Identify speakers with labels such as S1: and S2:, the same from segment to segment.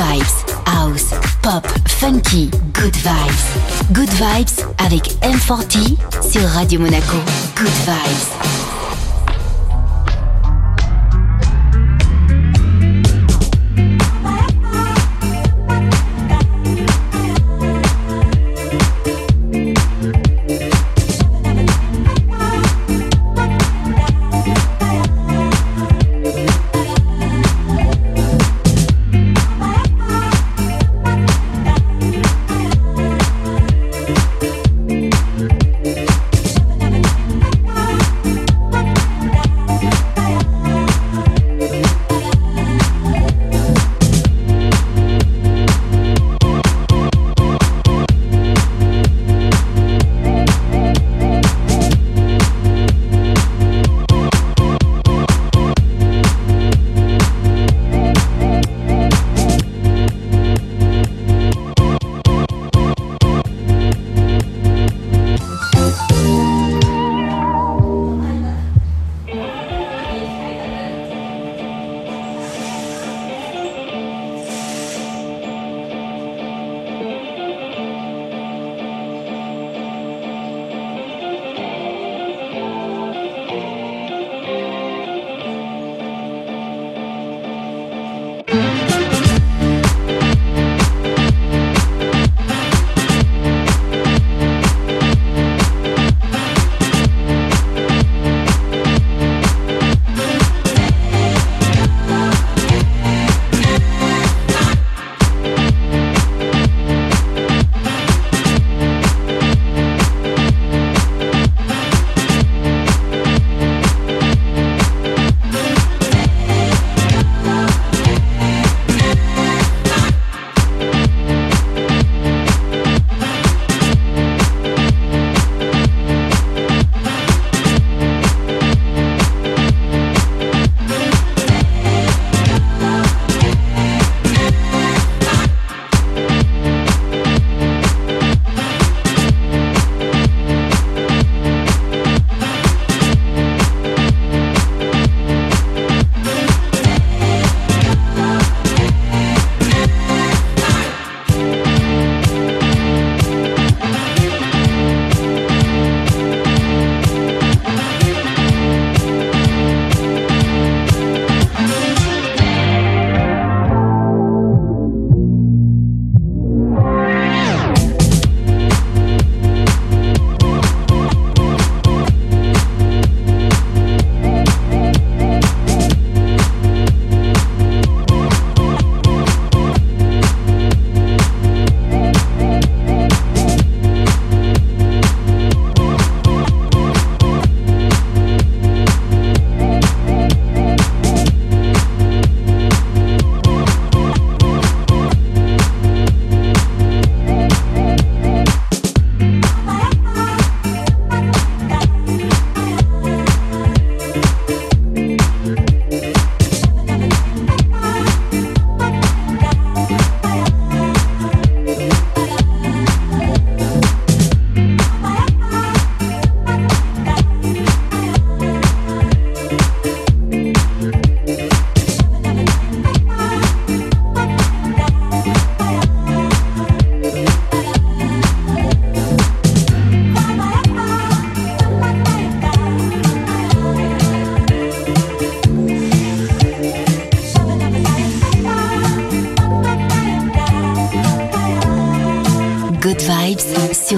S1: vibes, house, pop, funky, good vibes. Good vibes avec M40 sur Radio Monaco. Good vibes.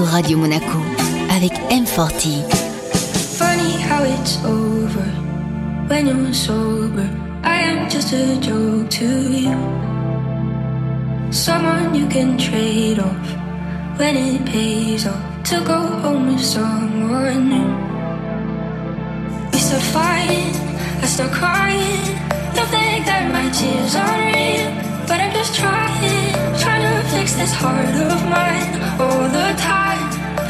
S1: Radio Monaco avec M40.
S2: Funny how it's over when you're sober. I am just a joke to you. Someone you can trade off when it pays off to go home with someone new. We start fighting, I start crying. Don't think that my tears are real, but I'm just trying, trying to fix this heart of mine all the time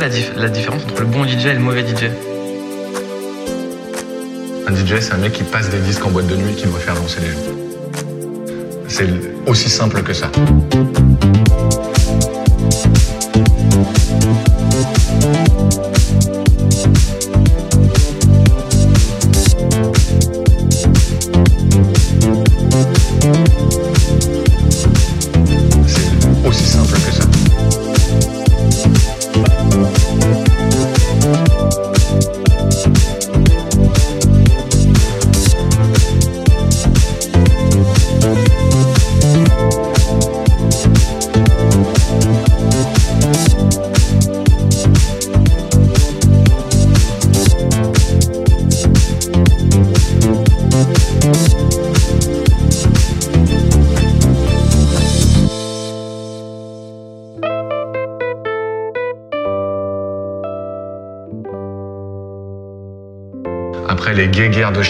S3: la, différence entre le bon DJ et le mauvais DJ
S4: Un DJ, c'est un mec qui passe des disques en boîte de nuit et qui doit faire danser les. C'est aussi simple que ça.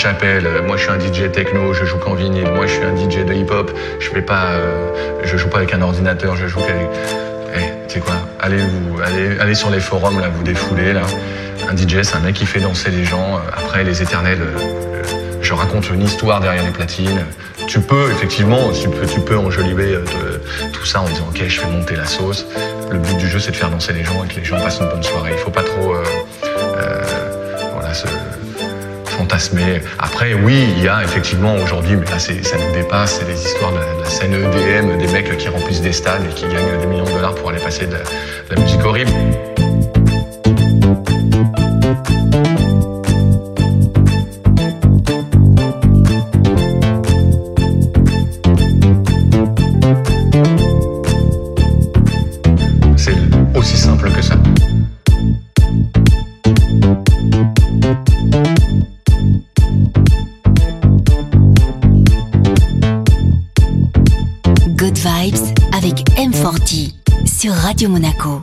S4: Chapelle. Moi, je suis un DJ techno, je joue qu'en vinyle. Moi, je suis un DJ de hip-hop. Je vais pas, euh, je joue pas avec un ordinateur, je joue qu'avec. Eh, tu sais quoi? Allez vous, allez, allez sur les forums là, vous défoulez là. Un DJ, c'est un mec qui fait danser les gens. Après, les éternels. Euh, je raconte une histoire derrière les platines. Tu peux, effectivement, tu peux, tu peux enjoliver euh, tout ça en disant ok, je fais monter la sauce. Le but du jeu, c'est de faire danser les gens et que les gens passent une bonne soirée. Il faut pas trop, fantasmer. Après, oui, il y a effectivement aujourd'hui, mais là ça nous dépasse, c'est les histoires de la, scène EDM, des mecs qui remplissent des stades et qui gagnent des millions de dollars pour aller passer de la musique horrible.
S5: Monaco.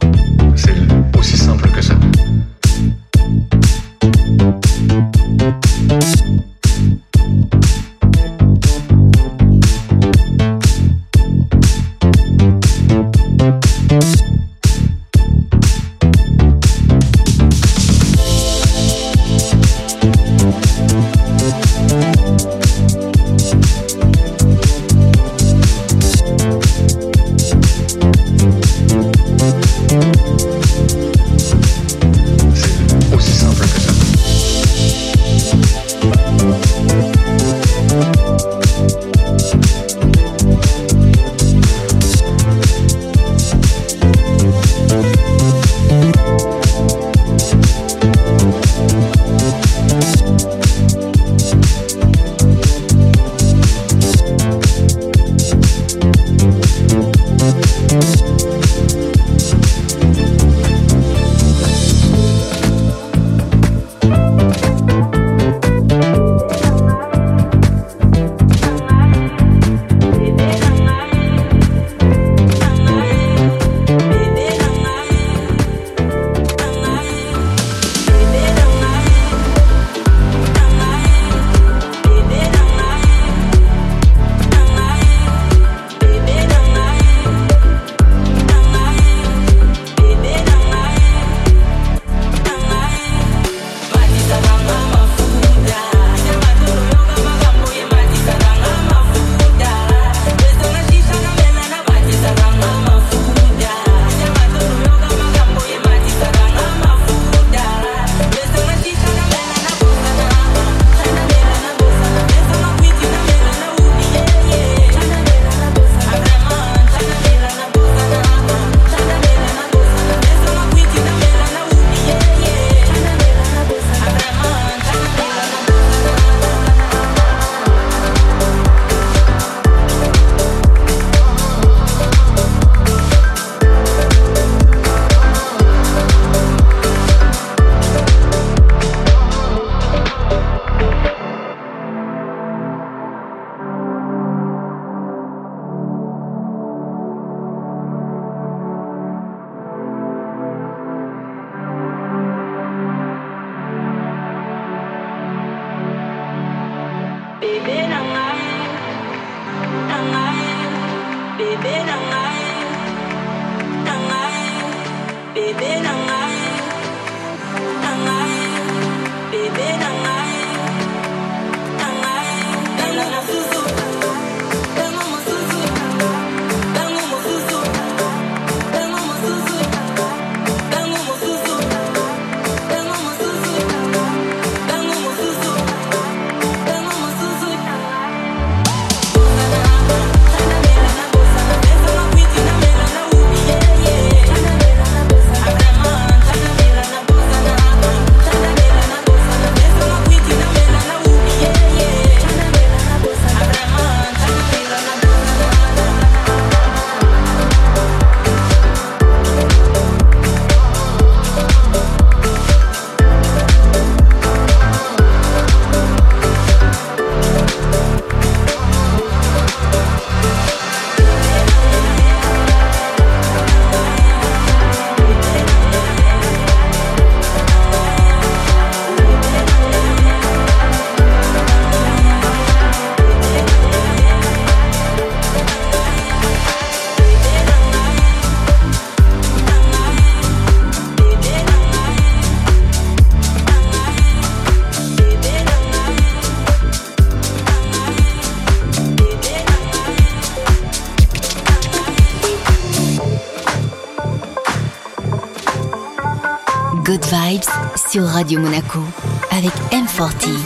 S5: Radio Monaco avec M40.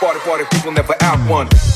S6: Party, party, people never out one.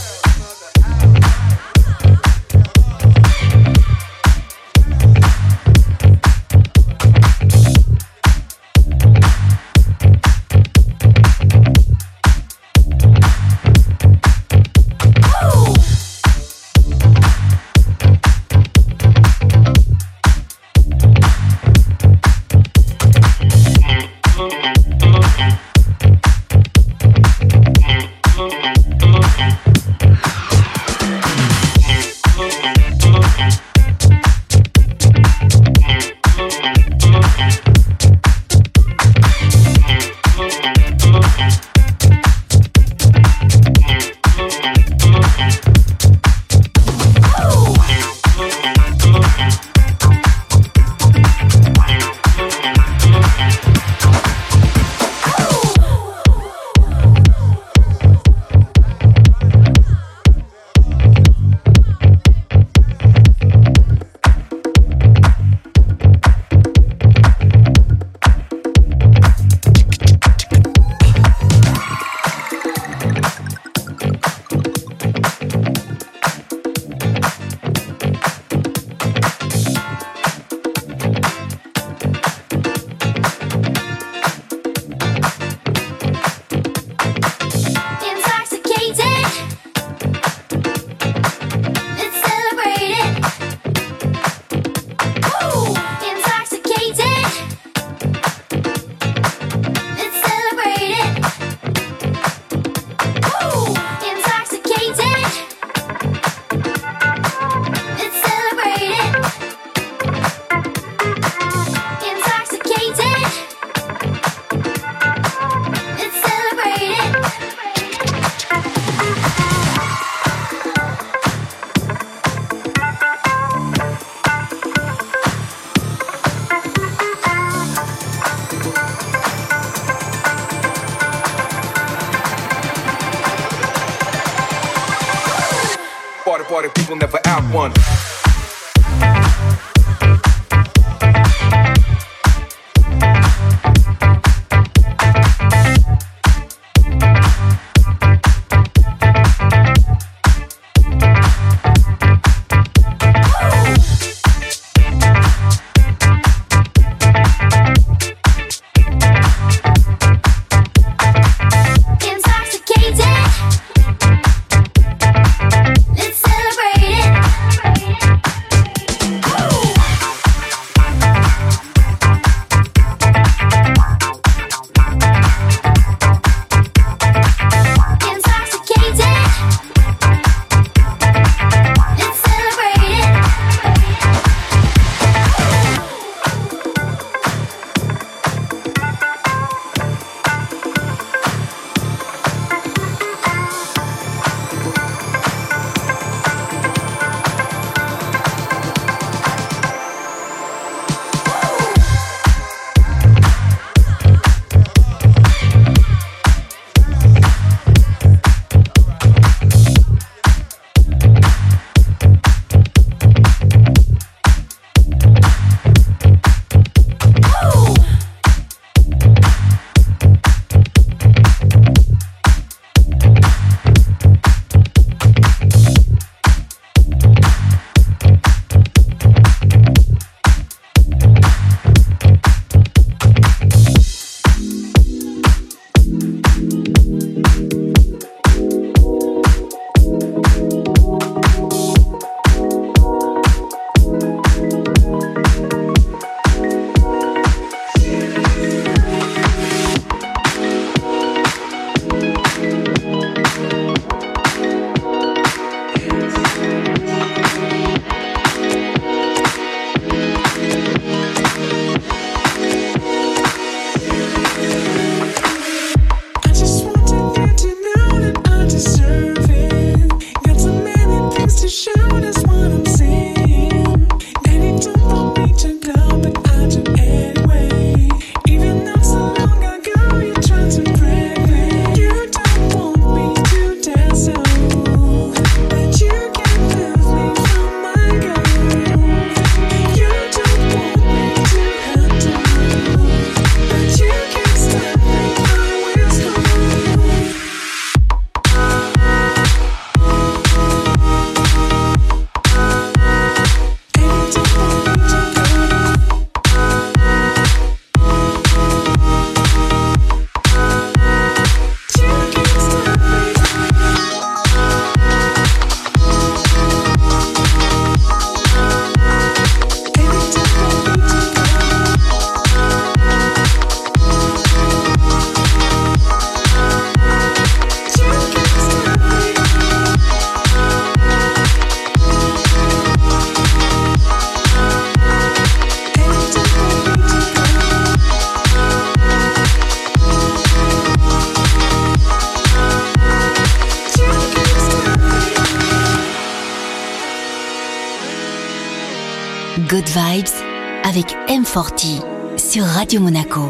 S5: Radio Monaco.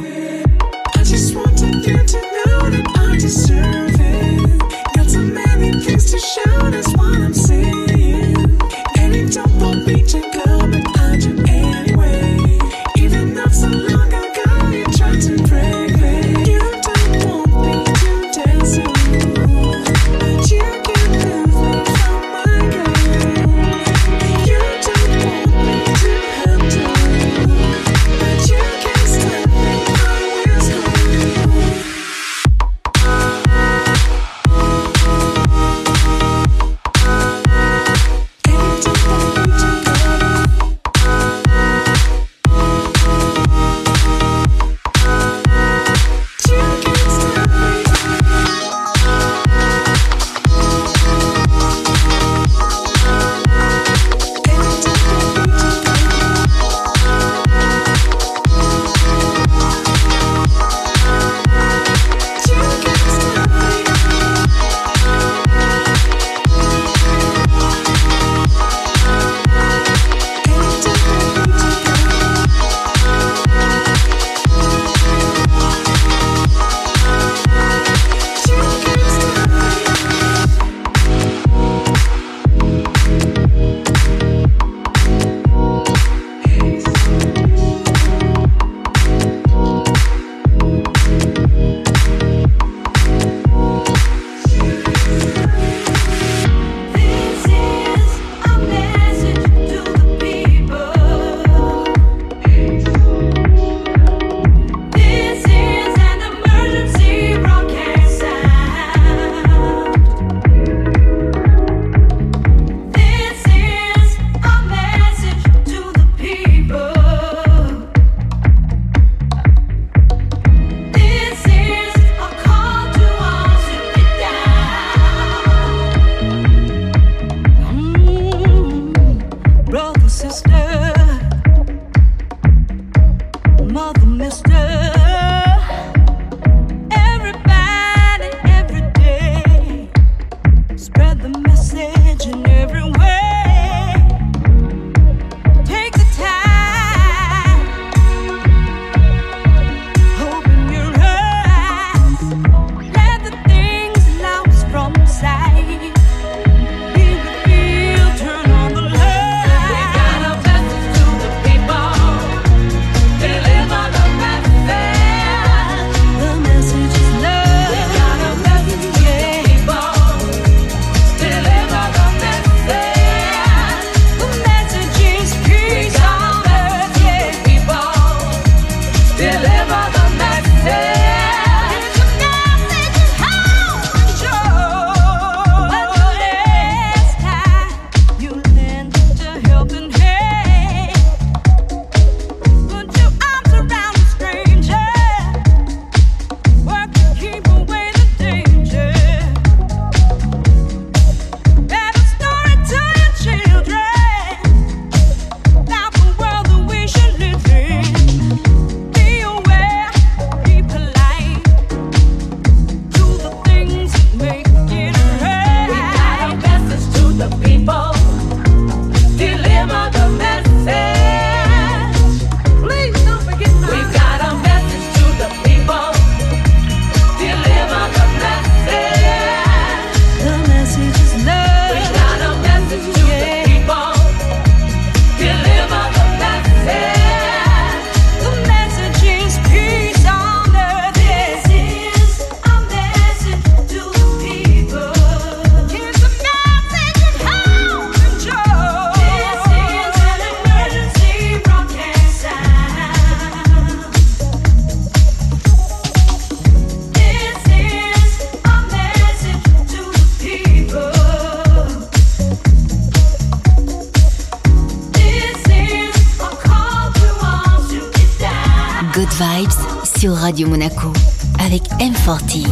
S5: Radio Monaco avec M40.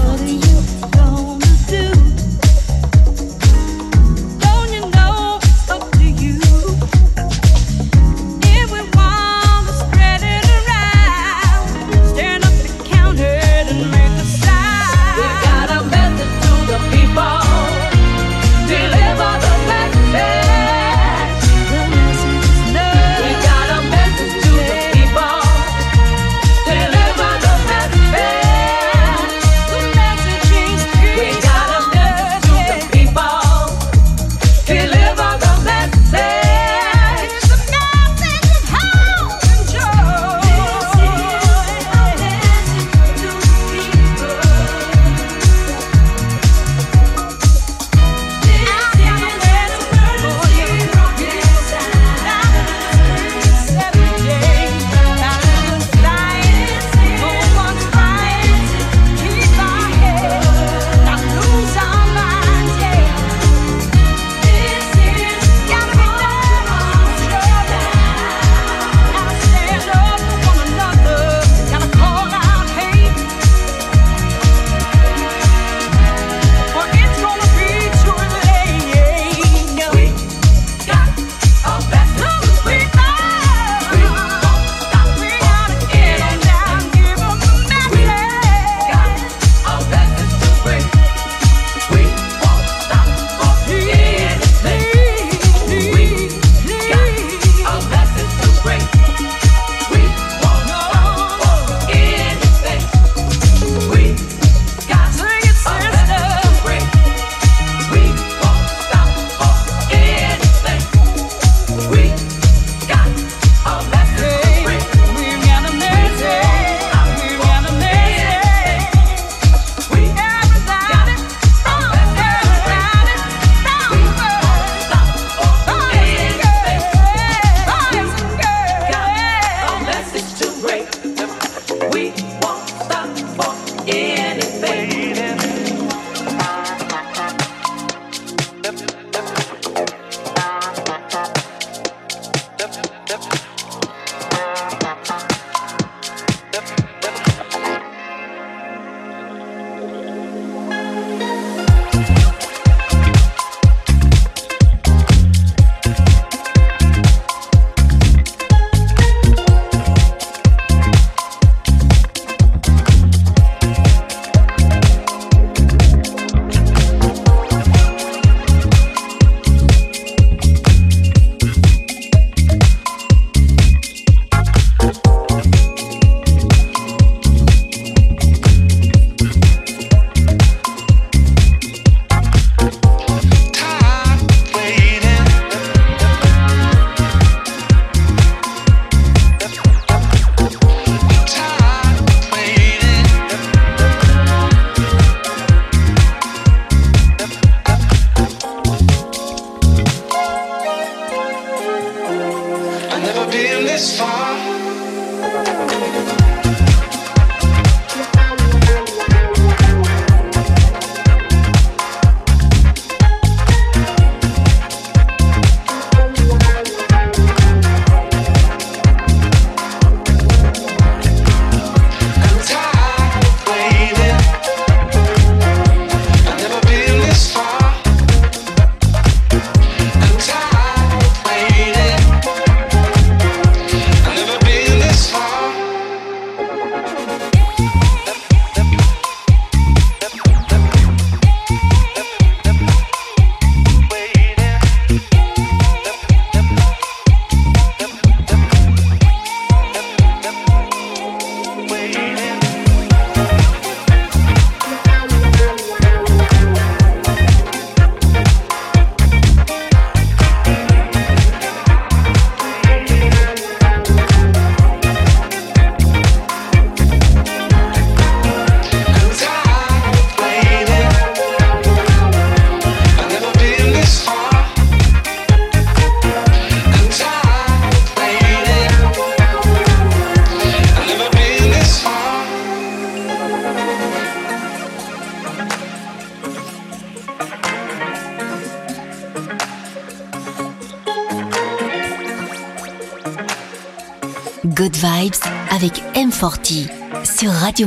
S7: Sur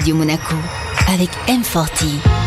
S7: Radio Monaco avec M40.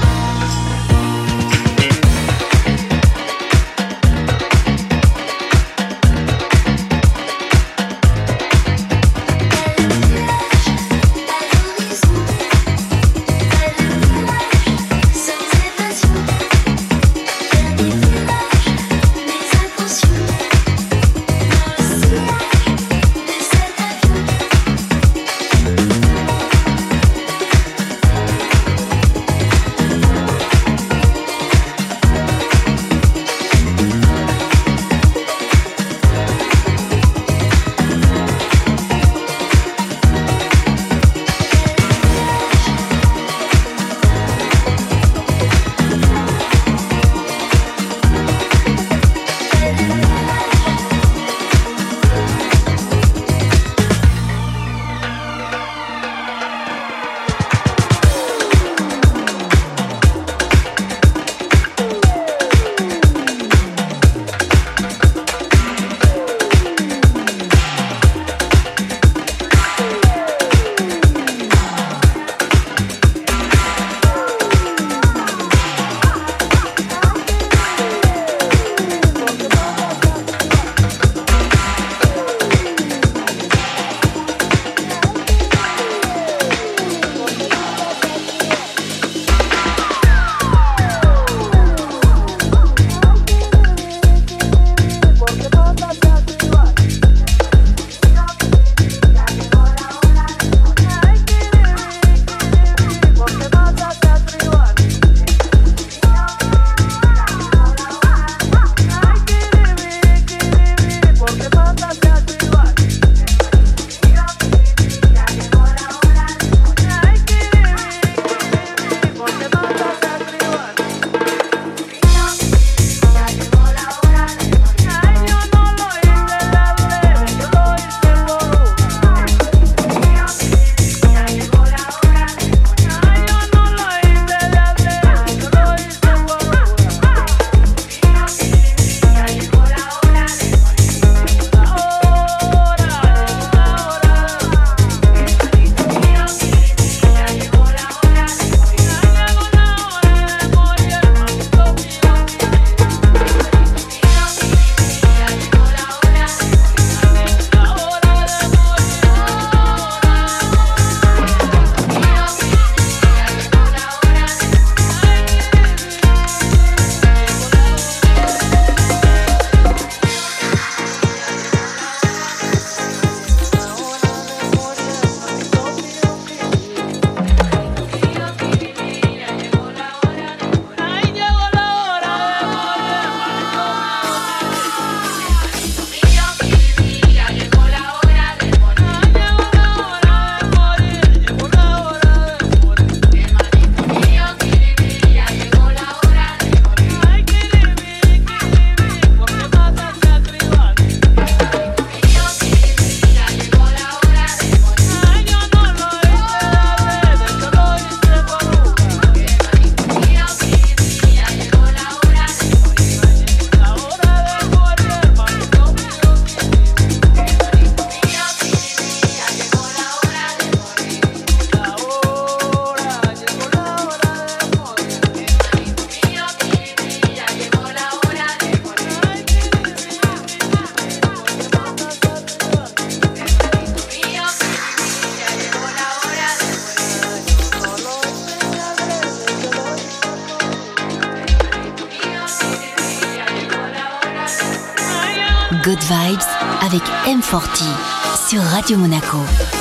S1: Sur Radio Monaco.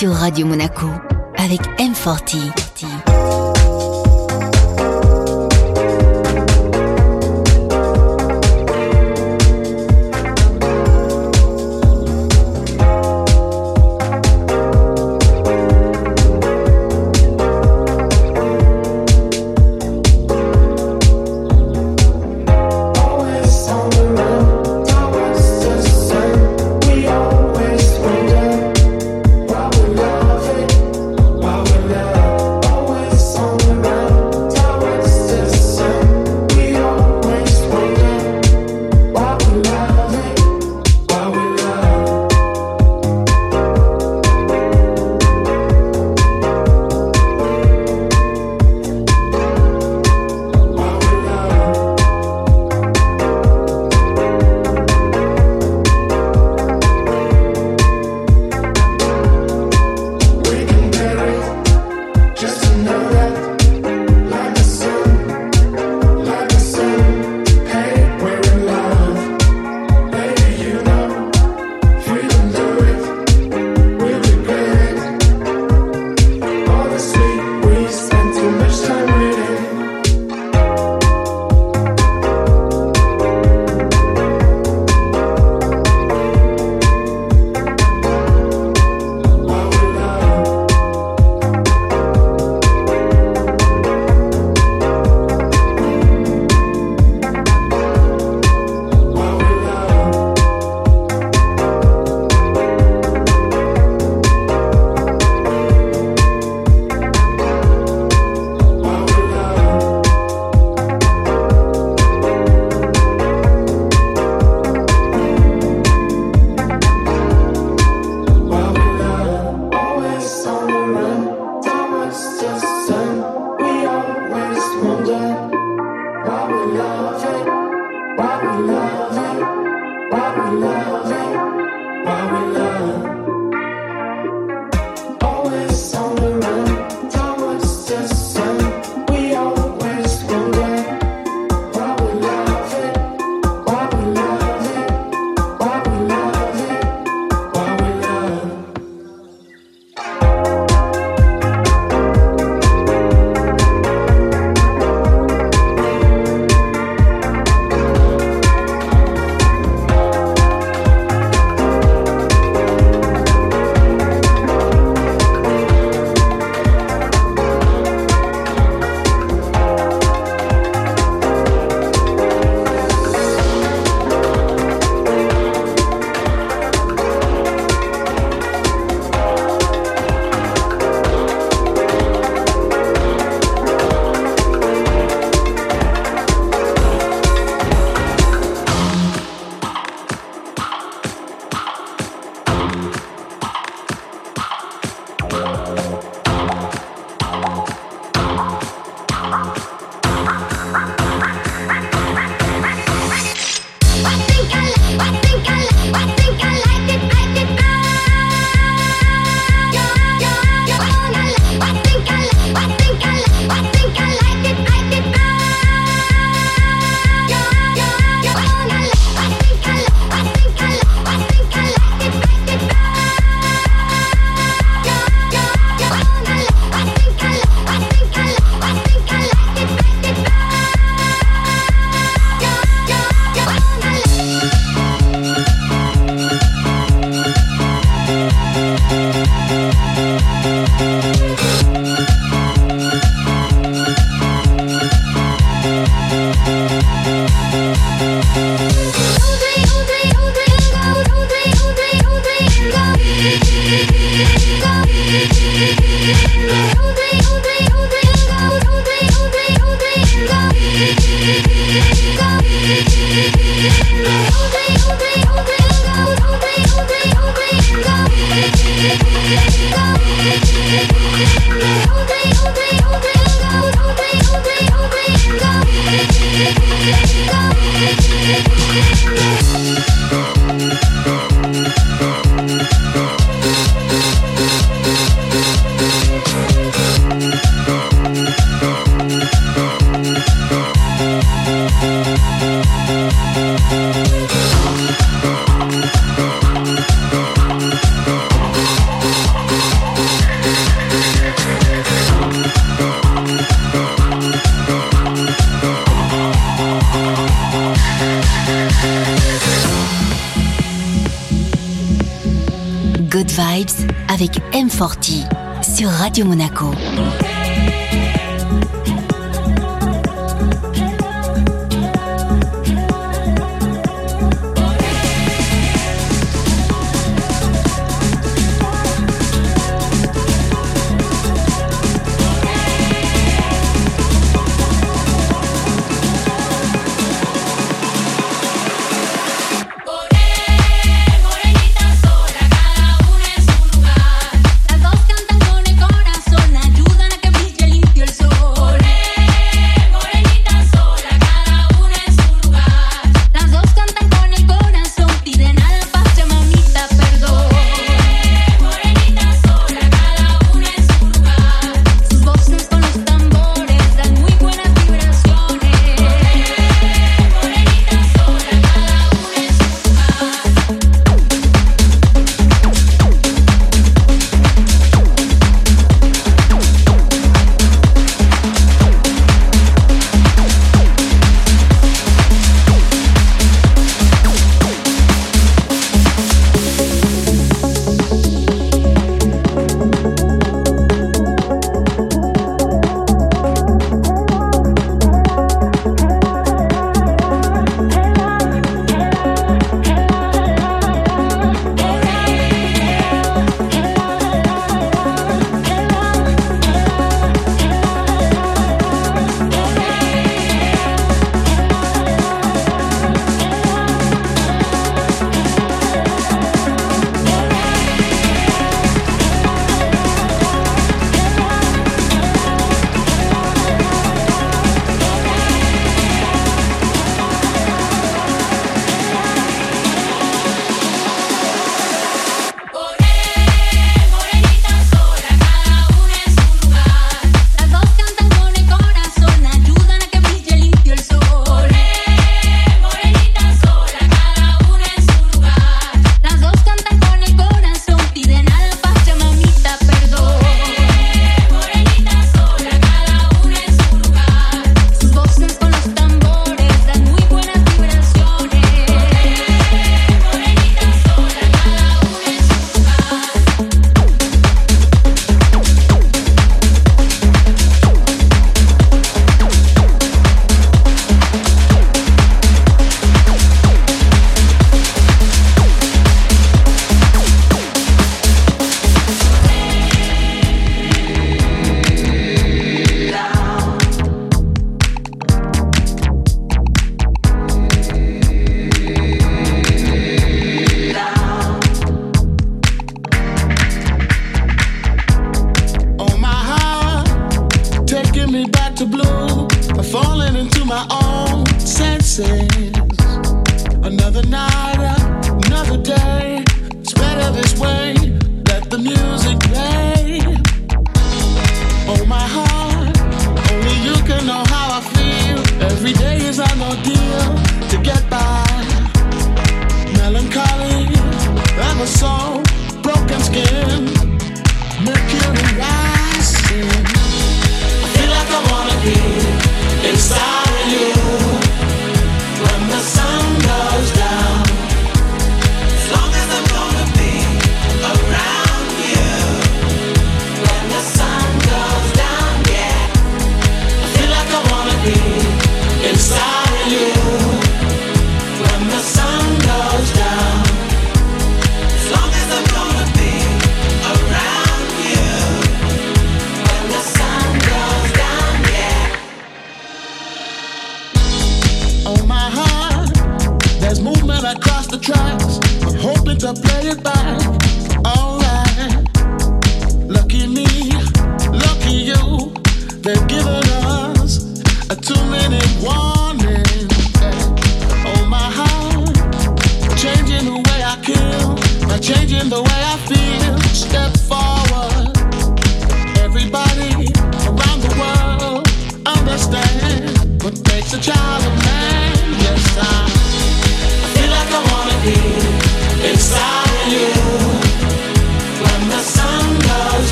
S8: Sur Radio Monaco avec M40.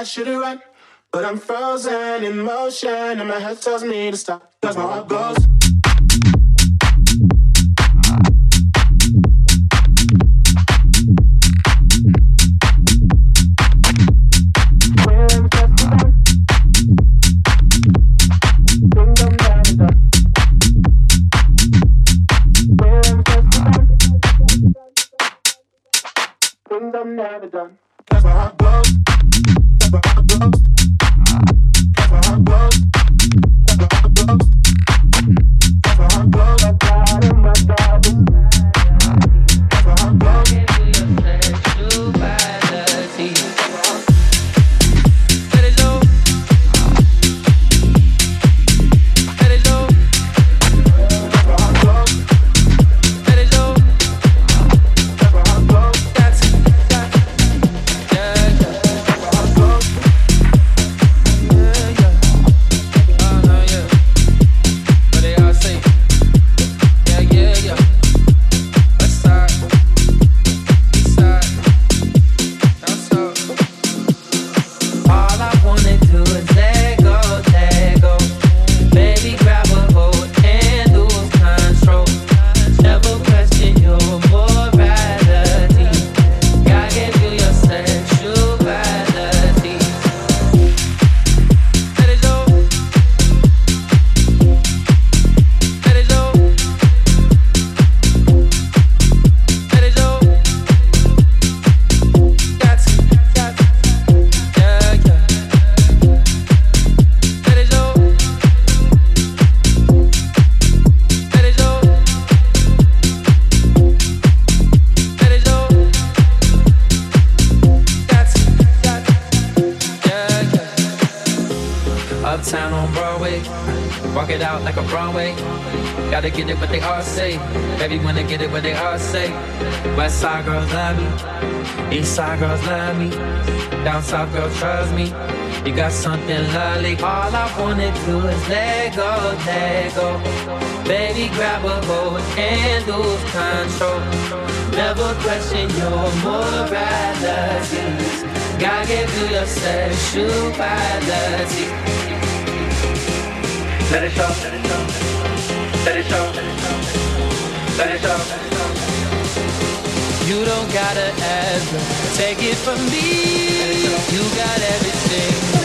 S9: I
S8: should've run. But I'm frozen in motion, and my head tells me to stop. Cause my heart goes. Things I'm never done. Cause my heart goes.
S10: Fala, bom. West side girls love me, east side girls love me, down south girls trust me. You got something lovely. All I wanna do is let go, let go. Baby, grab a hold and lose control. Never question your morality. Gotta get through your sexuality. Let it show, let it show, let it show, let it show. Let it show. You don't gotta ask. Take it from me. You got everything.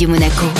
S1: Radio Monaco. Good Vibes.